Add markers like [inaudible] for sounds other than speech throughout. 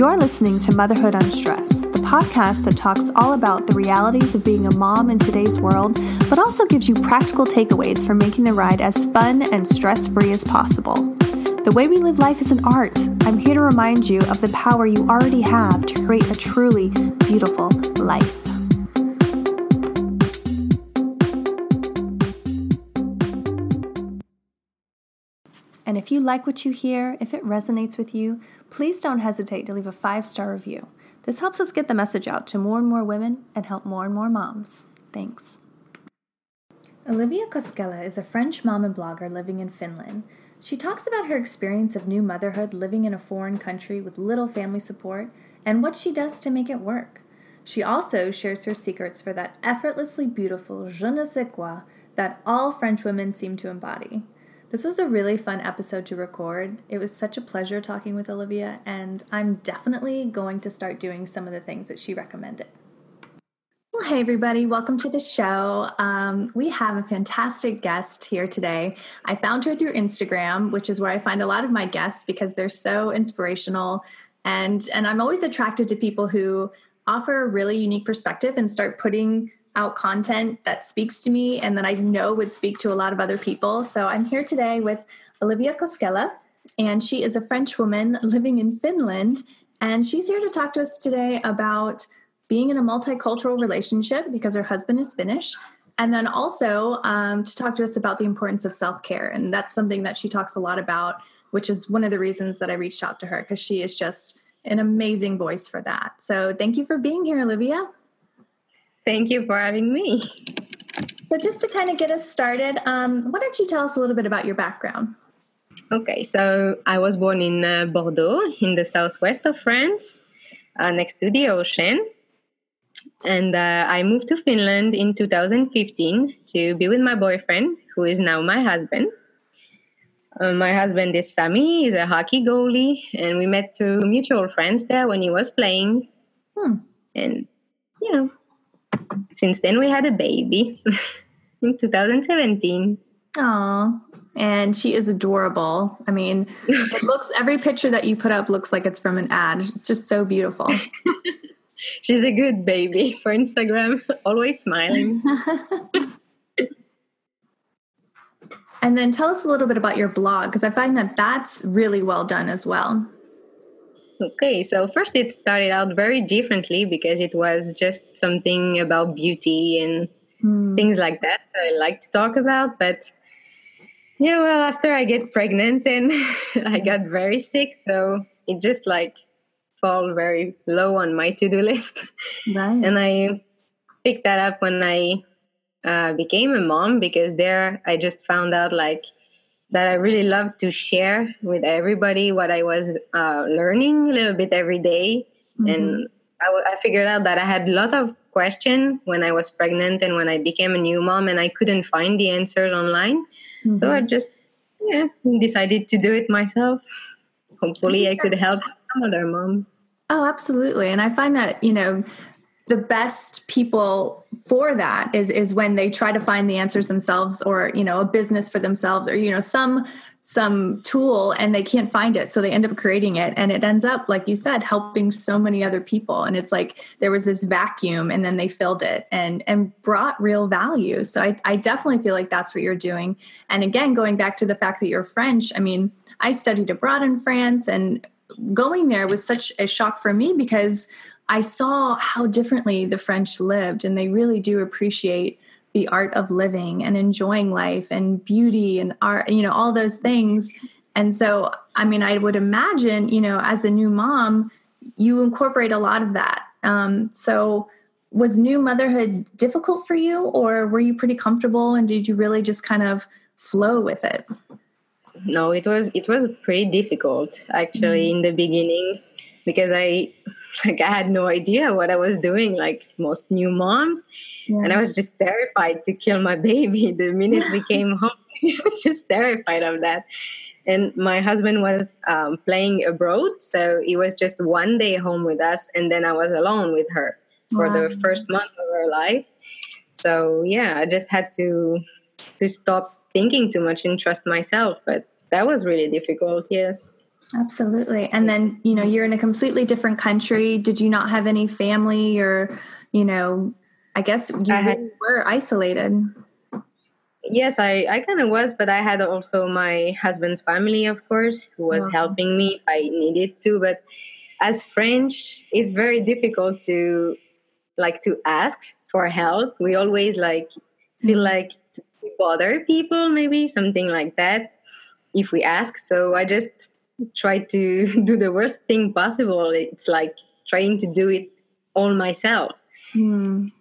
You're listening to Motherhood Unstressed, the podcast that talks all about the realities of being a mom in today's world, but also gives you practical takeaways for making the ride as fun and stress free as possible. The way we live life is an art. I'm here to remind you of the power you already have to create a truly beautiful life. And if you like what you hear, if it resonates with you, please don't hesitate to leave a five star review. This helps us get the message out to more and more women and help more and more moms. Thanks. Olivia Koskela is a French mom and blogger living in Finland. She talks about her experience of new motherhood living in a foreign country with little family support and what she does to make it work. She also shares her secrets for that effortlessly beautiful je ne sais quoi that all French women seem to embody. This was a really fun episode to record. It was such a pleasure talking with Olivia, and I'm definitely going to start doing some of the things that she recommended. Well, hey, everybody, welcome to the show. Um, we have a fantastic guest here today. I found her through Instagram, which is where I find a lot of my guests because they're so inspirational. And, and I'm always attracted to people who offer a really unique perspective and start putting out content that speaks to me and that I know would speak to a lot of other people. So I'm here today with Olivia Koskela, and she is a French woman living in Finland. And she's here to talk to us today about being in a multicultural relationship because her husband is Finnish. And then also um, to talk to us about the importance of self care. And that's something that she talks a lot about, which is one of the reasons that I reached out to her because she is just an amazing voice for that. So thank you for being here, Olivia. Thank you for having me. So, just to kind of get us started, um, why don't you tell us a little bit about your background? Okay, so I was born in uh, Bordeaux, in the southwest of France, uh, next to the ocean. And uh, I moved to Finland in 2015 to be with my boyfriend, who is now my husband. Uh, my husband is Sami, he's a hockey goalie, and we met through mutual friends there when he was playing. Hmm. And, you know, since then we had a baby [laughs] in 2017 Oh, and she is adorable. I mean, [laughs] it looks every picture that you put up looks like it's from an ad. It's just so beautiful. [laughs] She's a good baby for Instagram, always smiling. and then tell us a little bit about your blog because I find that that's really well done as well. Okay, so first it started out very differently because it was just something about beauty and mm. things like that I like to talk about. But yeah, well, after I get pregnant and [laughs] I got very sick, so it just like fall very low on my to-do [laughs] list. Right. and I picked that up when I uh, became a mom because there I just found out like that I really love to share with everybody what I was uh, learning a little bit every day. Mm-hmm. And I, w- I figured out that I had a lot of questions when I was pregnant and when I became a new mom, and I couldn't find the answers online. Mm-hmm. So I just yeah decided to do it myself. Hopefully, I could help some other moms. Oh, absolutely. And I find that, you know, the best people for that is is when they try to find the answers themselves or you know a business for themselves or you know some some tool and they can't find it. So they end up creating it and it ends up like you said helping so many other people. And it's like there was this vacuum and then they filled it and and brought real value. So i, I definitely feel like that's what you're doing. And again going back to the fact that you're french i mean i studied abroad in france and going there was such a shock for me because I saw how differently the French lived, and they really do appreciate the art of living and enjoying life and beauty and art, you know, all those things. And so, I mean, I would imagine, you know, as a new mom, you incorporate a lot of that. Um, so, was new motherhood difficult for you, or were you pretty comfortable and did you really just kind of flow with it? no, it was it was pretty difficult actually mm-hmm. in the beginning because I [laughs] like I had no idea what I was doing, like most new moms, yeah. and I was just terrified to kill my baby [laughs] the minute we [laughs] came home. I was just terrified of that. And my husband was um, playing abroad, so it was just one day home with us, and then I was alone with her for wow. the first month of her life. So yeah, I just had to to stop thinking too much and trust myself. But that was really difficult. Yes. Absolutely. And then, you know, you're in a completely different country. Did you not have any family or, you know, I guess you I had, were isolated. Yes, I, I kind of was, but I had also my husband's family, of course, who was wow. helping me if I needed to. But as French, it's very difficult to like to ask for help. We always like feel mm-hmm. like bother people, maybe something like that, if we ask. So I just try to [laughs] do the worst thing possible. It's like trying to do it all myself. Mm.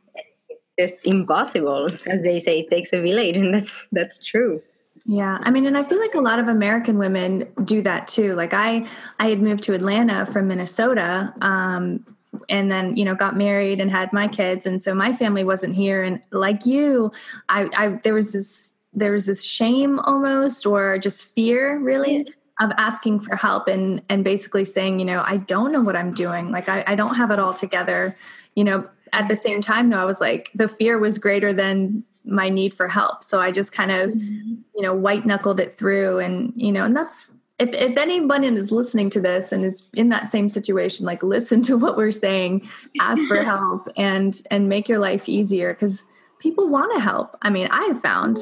It's just impossible, as they say. It takes a village, and that's that's true. Yeah, I mean, and I feel like a lot of American women do that too. Like I, I had moved to Atlanta from Minnesota, um, and then you know got married and had my kids, and so my family wasn't here. And like you, I, I there was this there was this shame almost, or just fear, really, of asking for help and and basically saying you know i don't know what i'm doing. Like I, I don't have it all together. You know at the same time though i was like the fear was greater than my need for help. So i just kind of mm-hmm. you know white knuckled it through and you know and that's if if anyone is listening to this and is in that same situation like listen to what we're saying ask for [laughs] help and and make your life easier because people want to help. I mean i have found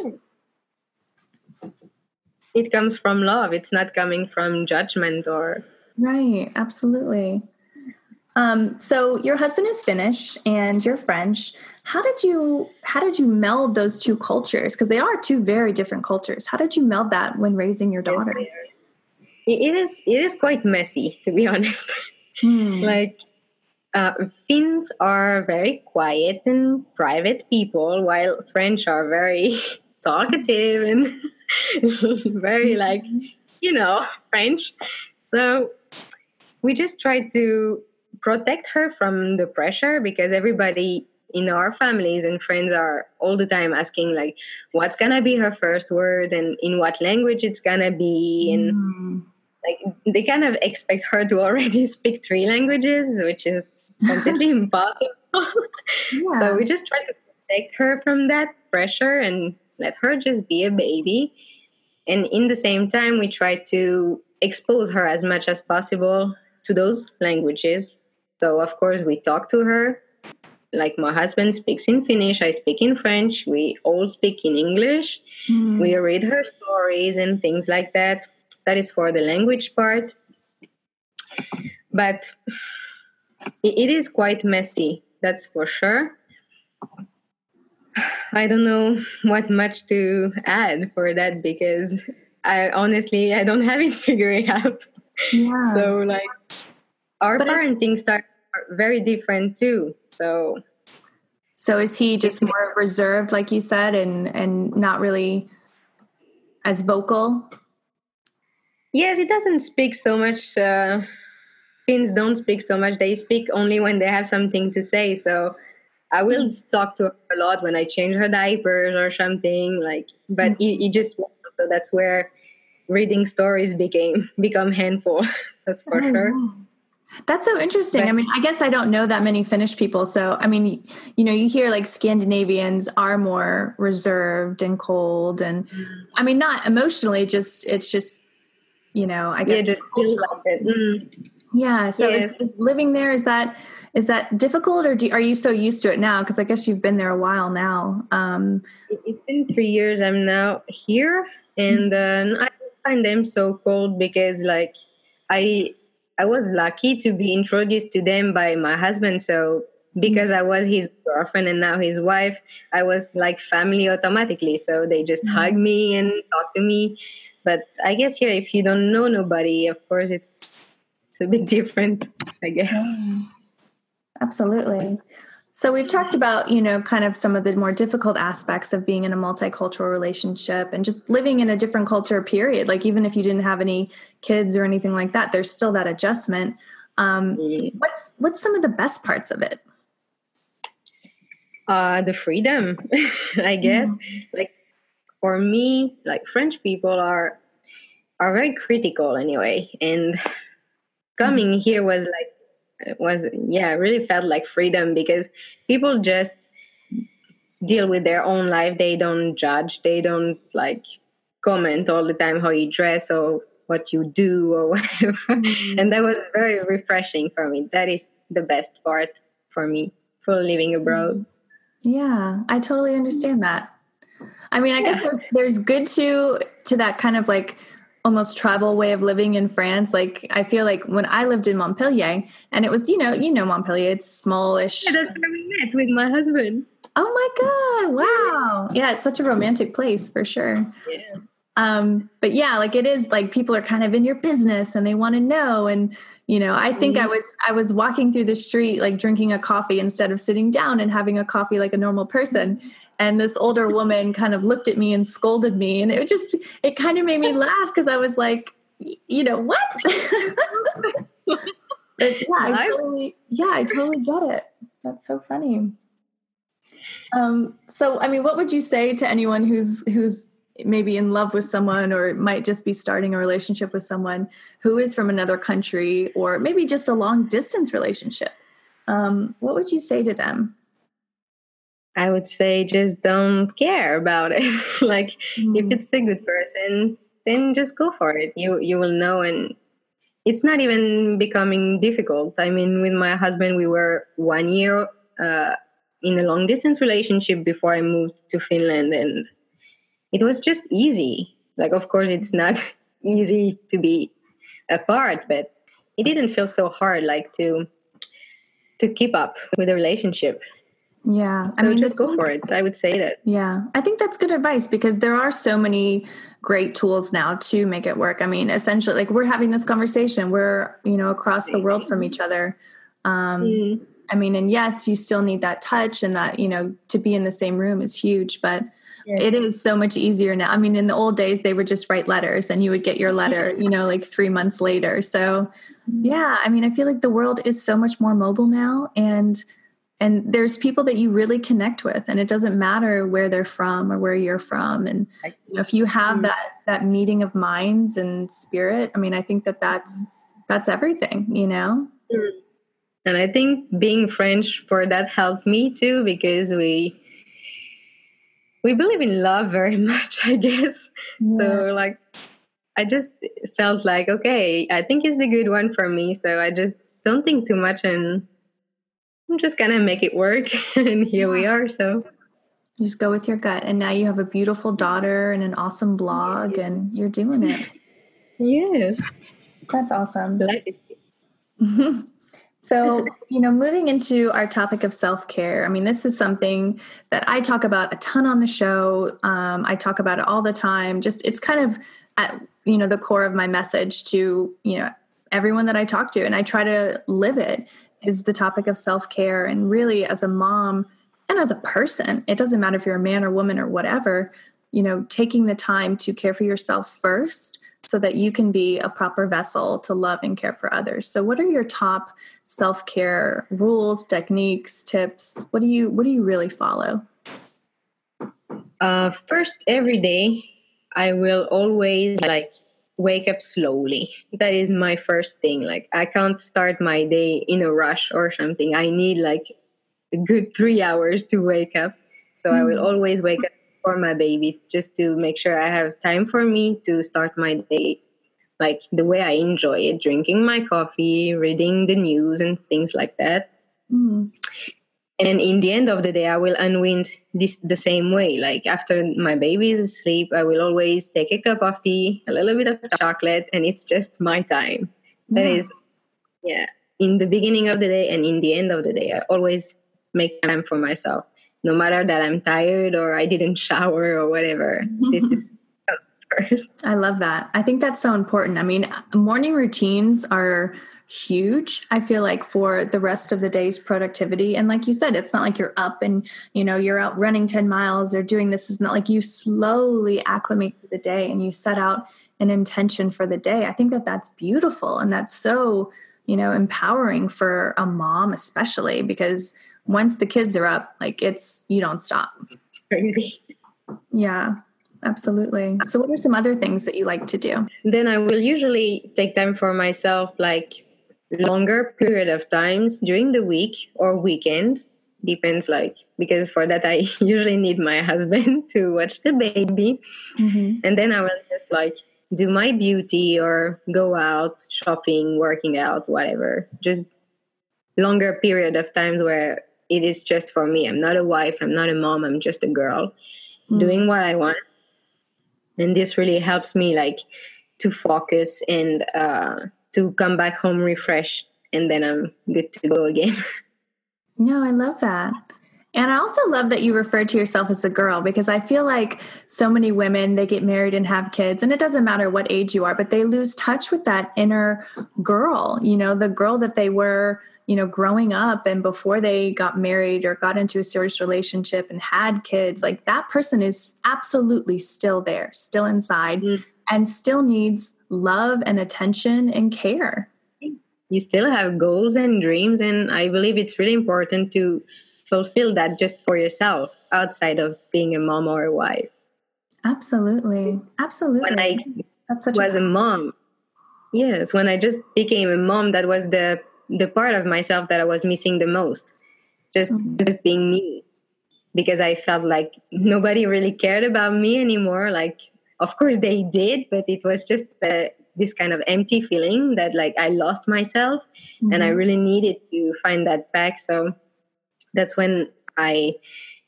it comes from love. It's not coming from judgment or right. Absolutely. Um, so your husband is finnish and you're french. How did you how did you meld those two cultures? Because they are two very different cultures. How did you meld that when raising your daughter? It is it is quite messy to be [laughs] honest. Hmm. like uh, Finns are very quiet and private people, while French are very [laughs] talkative and [laughs] very like you know french so we just try to protect her from the pressure because everybody in our families and friends are all the time asking like what's gonna be her first word and in what language it's gonna be and mm. like they kind of expect her to already [laughs] speak three languages which is completely [laughs] impossible yeah. so we just try to protect her from that pressure and let her just be a baby. And in the same time we try to expose her as much as possible to those languages. So of course we talk to her. Like my husband speaks in finnish i speak in french. We all speak in english. Mm. we read her stories and things like that. That is for the language part. But it is quite messy that's for sure I don't know what much to add for that because I honestly I don't have it [laughs] figured out. Yeah. So like our but parenting it, style very different too. So So is he just more reserved like you said and and not really as vocal? Yes, he doesn't speak so much uh Finns don't speak so much. They speak only when they have something to say. So I will mm-hmm. talk to her a lot when I change her diapers or something like but mm-hmm. it, it just so that's where reading stories became [laughs] become handful [laughs] that's for oh, sure wow. That's so interesting. But, I mean, I guess I don't know that many Finnish people. So, I mean, you know, you hear like Scandinavians are more reserved and cold. And I mean, not emotionally, just, it's just, you know, I guess. Yeah, just feel like it. Mm. Yeah. So, yes. is, is living there, is that, is that difficult or do, are you so used to it now? Because i guess you've been there a while now um, it's been three years i'm now here and uh, i find them so cold because like i i was lucky to be introduced to them by my husband so because i was his girlfriend and now his wife i was like family automatically so they just mm-hmm. hug me and talk to me. But i guess here if you don't know nobody of course it's it's a bit [laughs] different i guess Absolutely. So we've talked about, you know, kind of some of the more difficult aspects of being in a multicultural relationship and just living in a different culture period. Like even if you didn't have any kids or anything like that, there's still that adjustment. Um, mm. what's what's some of the best parts of it? Uh, the freedom, [laughs] I guess. Mm. Like for me, like French people are are very critical anyway, and coming mm. here was like it was yeah really felt like freedom because people just deal with their own life. They don't judge. They don't like comment all the time how you dress or what you do or [laughs] whatever. Mm-hmm. and that was very refreshing for me. That is the best part for me for living abroad. Yeah i totally understand that. I mean i yeah. guess there's, there's good to to that kind of like almost travel way of living in France. Like I feel like when I lived in Montpellier, and it was you know you know Montpellier, it's smallish. Yeah, that's where we met with my husband. Oh my god! Wow. Yeah, it's such a romantic place for sure. Yeah. Um, but yeah, like it is like people are kind of in your business and they want to know and you know i think mm-hmm. i was i was walking through the street like drinking a coffee instead of sitting down and having a coffee like a normal person and this older woman kind of looked at me and scolded me. And it just it kind of made me laugh because i was like you know what? [laughs] Yeah i totally yeah i totally get it. That's so funny. Um so i mean what would you say to anyone who's who's maybe in love with someone or might just be starting a relationship with someone who is from another country or maybe just a long distance relationship? Um, what would you say to them I would say just don't care about it. [laughs] like mm. if it's the good person, then just go for it. You you will know and it's not even becoming difficult. I mean, with my husband we were 1 year uh, in a long distance relationship before I moved to Finland and it was just easy. Like of course it's not [laughs] easy to be apart, but it didn't feel so hard like to to keep up with the relationship yeah. So I mean, just go for it. I would say that. Yeah. I think that's good advice because there are so many great tools now to make it work. I mean, essentially, like we're having this conversation, we're, you know, across the world from each other. Um, mm. I mean, and yes, you still need that touch and that, you know, to be in the same room is huge, but yeah. it is so much easier now. I mean, in the old days, they would just write letters and you would get your letter, you know, like three months later. So, mm-hmm. yeah, I mean, I feel like the world is so much more mobile now. And, and there's people that you really connect with and it doesn't matter where they're from or where you're from and you know, if you have mm-hmm. that that meeting of minds and spirit i mean i think that that's that's everything you know mm-hmm. and i think being french for that helped me too because we we believe in love very [laughs] much i guess yeah. so like i just felt like okay i think it's the good one for me so i just don't think too much and I'm just gonna make it work, [laughs] and here yeah. we are. So just go with your gut, and now you have a beautiful daughter and an awesome blog, and you're doing it. Yes, that's awesome. [laughs] so, you know, moving into our topic of self care, I mean, this is something that I talk about a ton on the show. Um, I talk about it all the time. Just it's kind of at you know the core of my message to you know everyone that I talk to, and I try to live it is the topic of self care. And really, as a mom and as a person, it doesn't matter if you're a man or woman or whatever, you know, taking the time to care for yourself first so that you can be a proper vessel to love and care for others. So what are your top self-care rules, techniques, tips? What do you what do you really follow? Uh first every day I will always like wake up slowly. That is my first thing. Like I can't start my day in a rush or something. I need like a good three hours to wake up. So mm-hmm. I will mm-hmm. always wake up for my baby just to make sure I have time for me to start my day like the way I enjoy it, drinking my coffee, reading the news and things like that. Mm-hmm and in the end of the day i will unwind this the same way like after my baby is asleep i will always take a cup of tea a little bit of chocolate and it's just my time yeah. that is yeah in the beginning of the day and in the end of the day i always make time for myself no matter that i'm tired or i didn't [laughs] shower or whatever this is [laughs] first. I love that. I think that's so important. I mean, morning routines are huge i feel like for the rest of the day's productivity. And like you said it's not like you're up and you know you're out running 10 miles or doing this. It's not like you slowly acclimate to the day and you set out an intention for the day. I think that that's beautiful and that's so you know empowering for a mom especially because once the kids are up like it's you don't stop. It's crazy. Yeah absolutely. So what are some other things that you like to do? Then i will usually take time for myself like longer period of times during the week or weekend depends like because for that i [laughs] usually need my husband [laughs] to watch the baby mm-hmm. and then i will just like do my beauty or go out shopping working out whatever just longer period of times where it is just for me i'm not a wife i'm not a mom i'm just a girl mm-hmm. doing what i want and this really helps me like to focus and uh to come back home refreshed and then I'm good to go again. [laughs] no, I love that. And I also love that you refer to yourself as a girl because I feel like so many women they get married and have kids and it doesn't matter what age you are but they lose touch with that inner girl, you know, the girl that they were, you know, growing up and before they got married or got into a serious relationship and had kids, like that person is absolutely still there, still inside mm-hmm. And still needs love and attention and care. You still have goals and dreams, and I believe it's really important to fulfill that just for yourself outside of being a mom or a wife. Absolutely. Absolutely. When I That's such was a, a mom, yes, when I just became a mom, that was the the part of myself that I was missing the most. Just mm-hmm. just being me. Because I felt like nobody really cared about me anymore. Like of course they did but it was just uh, this kind of empty feeling that like i lost myself mm-hmm. and i mm-hmm. really needed to find that back so that's when i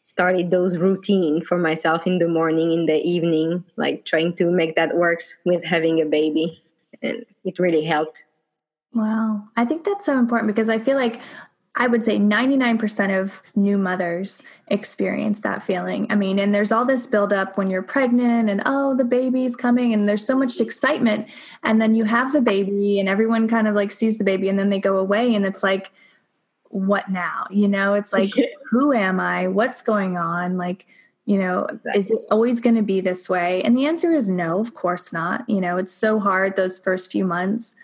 started those routine for myself in the morning in the evening like trying to make that works with having a baby and it really helped wow i think that's so important because i feel like I would say 99% of new mothers experience that feeling. I mean, and there's all this buildup when you're pregnant and oh, the baby's coming, and there's so much excitement. And then you have the baby, and everyone kind of like sees the baby, and then they go away, and it's like, what now? You know, it's like, [laughs] who am I? What's going on? Like, you know, exactly. is it always going to be this way? And the answer is no, of course not. You know, it's so hard those first few months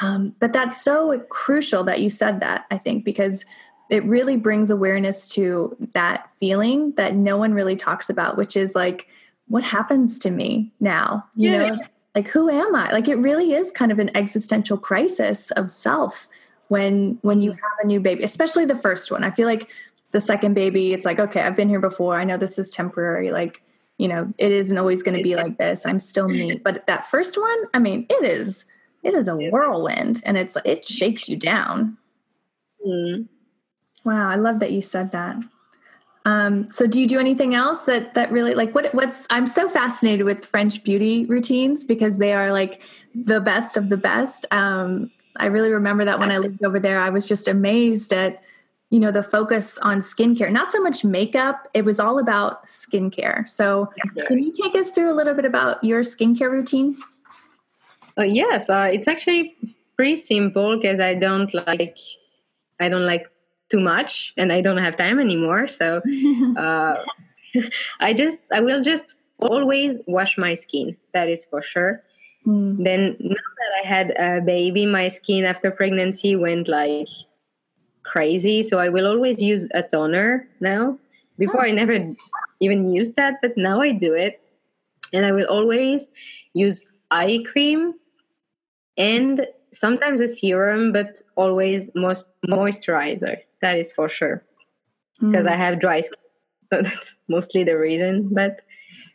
um, but that's so crucial that you said that, I think, because it really brings awareness to that feeling that no one really talks about, which is like, what happens to me now? You yeah. know, like who am I? Like it really is kind of an existential crisis of self when when you mm. have a new baby, especially the first one. I feel like the second baby, it's like, okay, I've been here before. I know this is temporary. Like, you know, it isn't always going to be like this. I'm still me. But that first one, I mean, it is it is a whirlwind and it's it shakes you down. Mm. wow i love that you said that. Um, so do you do anything else that that really like what what's i'm so fascinated with french beauty routines because they are like the best of the best. Um, i really remember that when i lived over there i was just amazed at you know the focus on skincare. Not so much makeup it was all about skincare. So can you take us through a little bit about your skincare routine uh, yes, uh, it's actually pretty simple because I don't like I don't like too much, and I don't have time anymore. So [laughs] uh, [laughs] I just I will just always wash my skin. That is for sure. Mm. Then now that I had a baby, my skin after pregnancy went like crazy. So I will always use a toner now. Before oh. I never even used that, but now I do it. And I will always use eye cream and sometimes a serum, but always most moisturizer. That is for sure. Because mm. I have dry skin. So [laughs] that's mostly the reason. But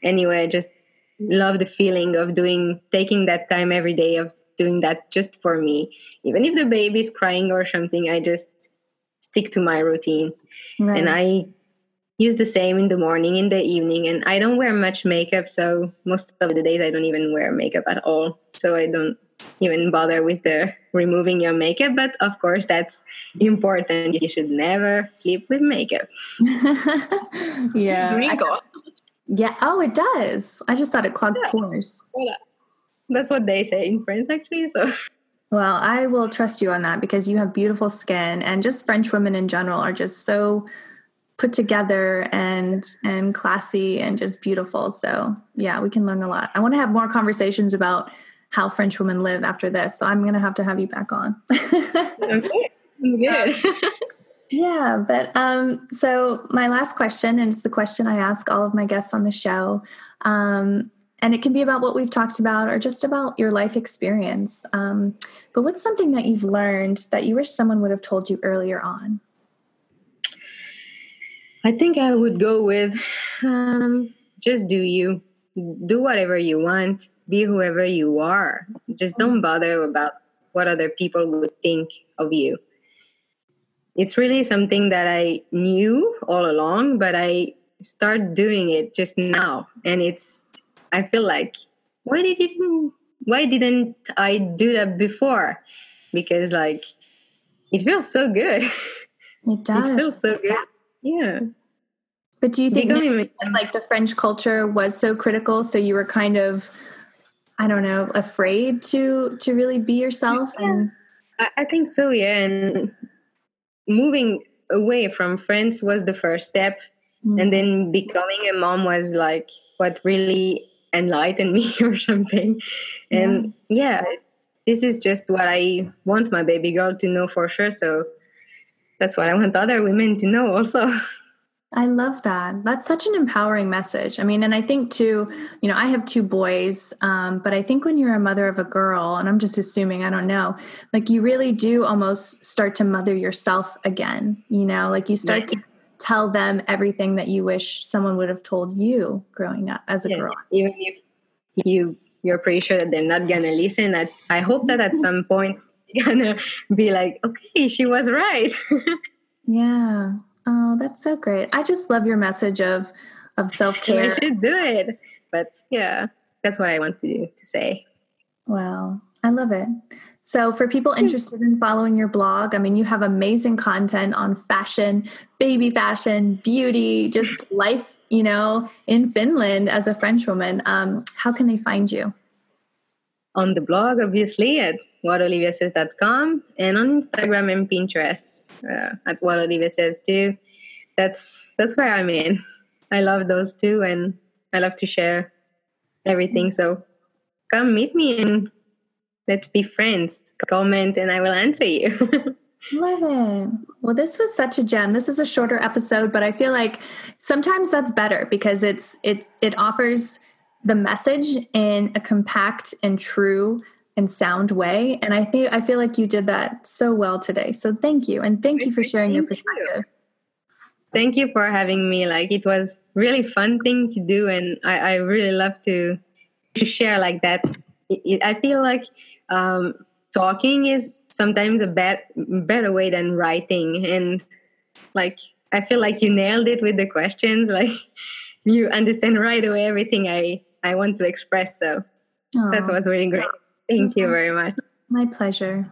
anyway, I just love the feeling of doing taking that time every day of doing that just for me. Even if the baby's crying or something, I just stick to my routines. Right. And I use the same in the morning, in the evening, and I don't wear much makeup, so most of the days I don't even wear makeup at all. So I don't even bother with the removing your makeup but of course that's important you should never sleep with makeup [laughs] yeah I, Yeah. Oh, it does. I just thought it clogged yeah. pores. That's what they say in France, actually. So. [laughs] Well, I will trust you on that because you have beautiful skin, and just French women in general are just so put together and and classy and just beautiful. So yeah, we can learn a lot. I want to have more conversations about how French women live after this. So I'm gonna have to have you back on. okay. [laughs] Good. yeah, but um, so my last question, and it's the question I ask all of my guests on the show. Um, and it can be about what we've talked about or just about your life experience. Um, but what's something that you've learned that you wish someone would have told you earlier on? I think I would go with um, just do you. Do whatever you want. Be whoever you are. Just don't mm-hmm. bother about what other people would think of you. It's really something that I knew all along, but I start doing it just now. And it's, I feel like, why did it, why didn't I do that before? Because like, it feels so good. It does. [laughs] It feels so good. Yeah. But do you think like the French culture was so critical, so you were kind of, I don't know, afraid to to really be yourself? Yeah. And I, think so. Yeah, and moving away from friends was the first step, mm-hmm. and then becoming a mom was like what really enlightened [laughs] me or something. And yeah. yeah, this is just what I want my baby girl to know for sure. So that's what I want other women to know also. [laughs] I love that. That's such an empowering message. I mean, and I think too, you know, I have two boys, um, but I think when you're a mother of a girl, and I'm just assuming, I don't know, like you really do almost start to mother yourself again, you know, like you start to tell them everything that you wish someone would have told you growing up as a yeah, girl. Even if you you're pretty sure that they're not gonna listen. I, I hope that at some point you're gonna be like, okay, she was right. [laughs] yeah. Oh, that's so great. I just love your message of of [laughs] self care. I should do it. But yeah, that's what I want to to say. Wow. I love it. So, for people interested in following your blog, I mean, you have amazing content on fashion, baby fashion, beauty, just [laughs] life, you know, in Finland as a French woman. Um, how can they find you? On the blog, obviously, at whatoliviasays.com and on Instagram and Pinterest uh, at what Olivia says too. That's that's where I'm in. [laughs] I love those two, and I love to share everything. So come meet me and let's be friends. Comment and I will answer you. [laughs] Love it. Well, this was such a gem. This is a shorter episode, but I feel like sometimes that's better because it's it it offers the message in a compact and true and sound way. And I think I feel like you did that so well today. So thank you. And thank you for sharing your perspective. Thank you for having me. Like it was really fun thing to do and I, I really love to to share like that. It, it, I feel like um, talking is sometimes a bad, better way than writing and like I feel like you nailed it with the questions. [laughs] Like you understand right away everything I I want to express. So Aww. that was really great. Thank you very much. My pleasure.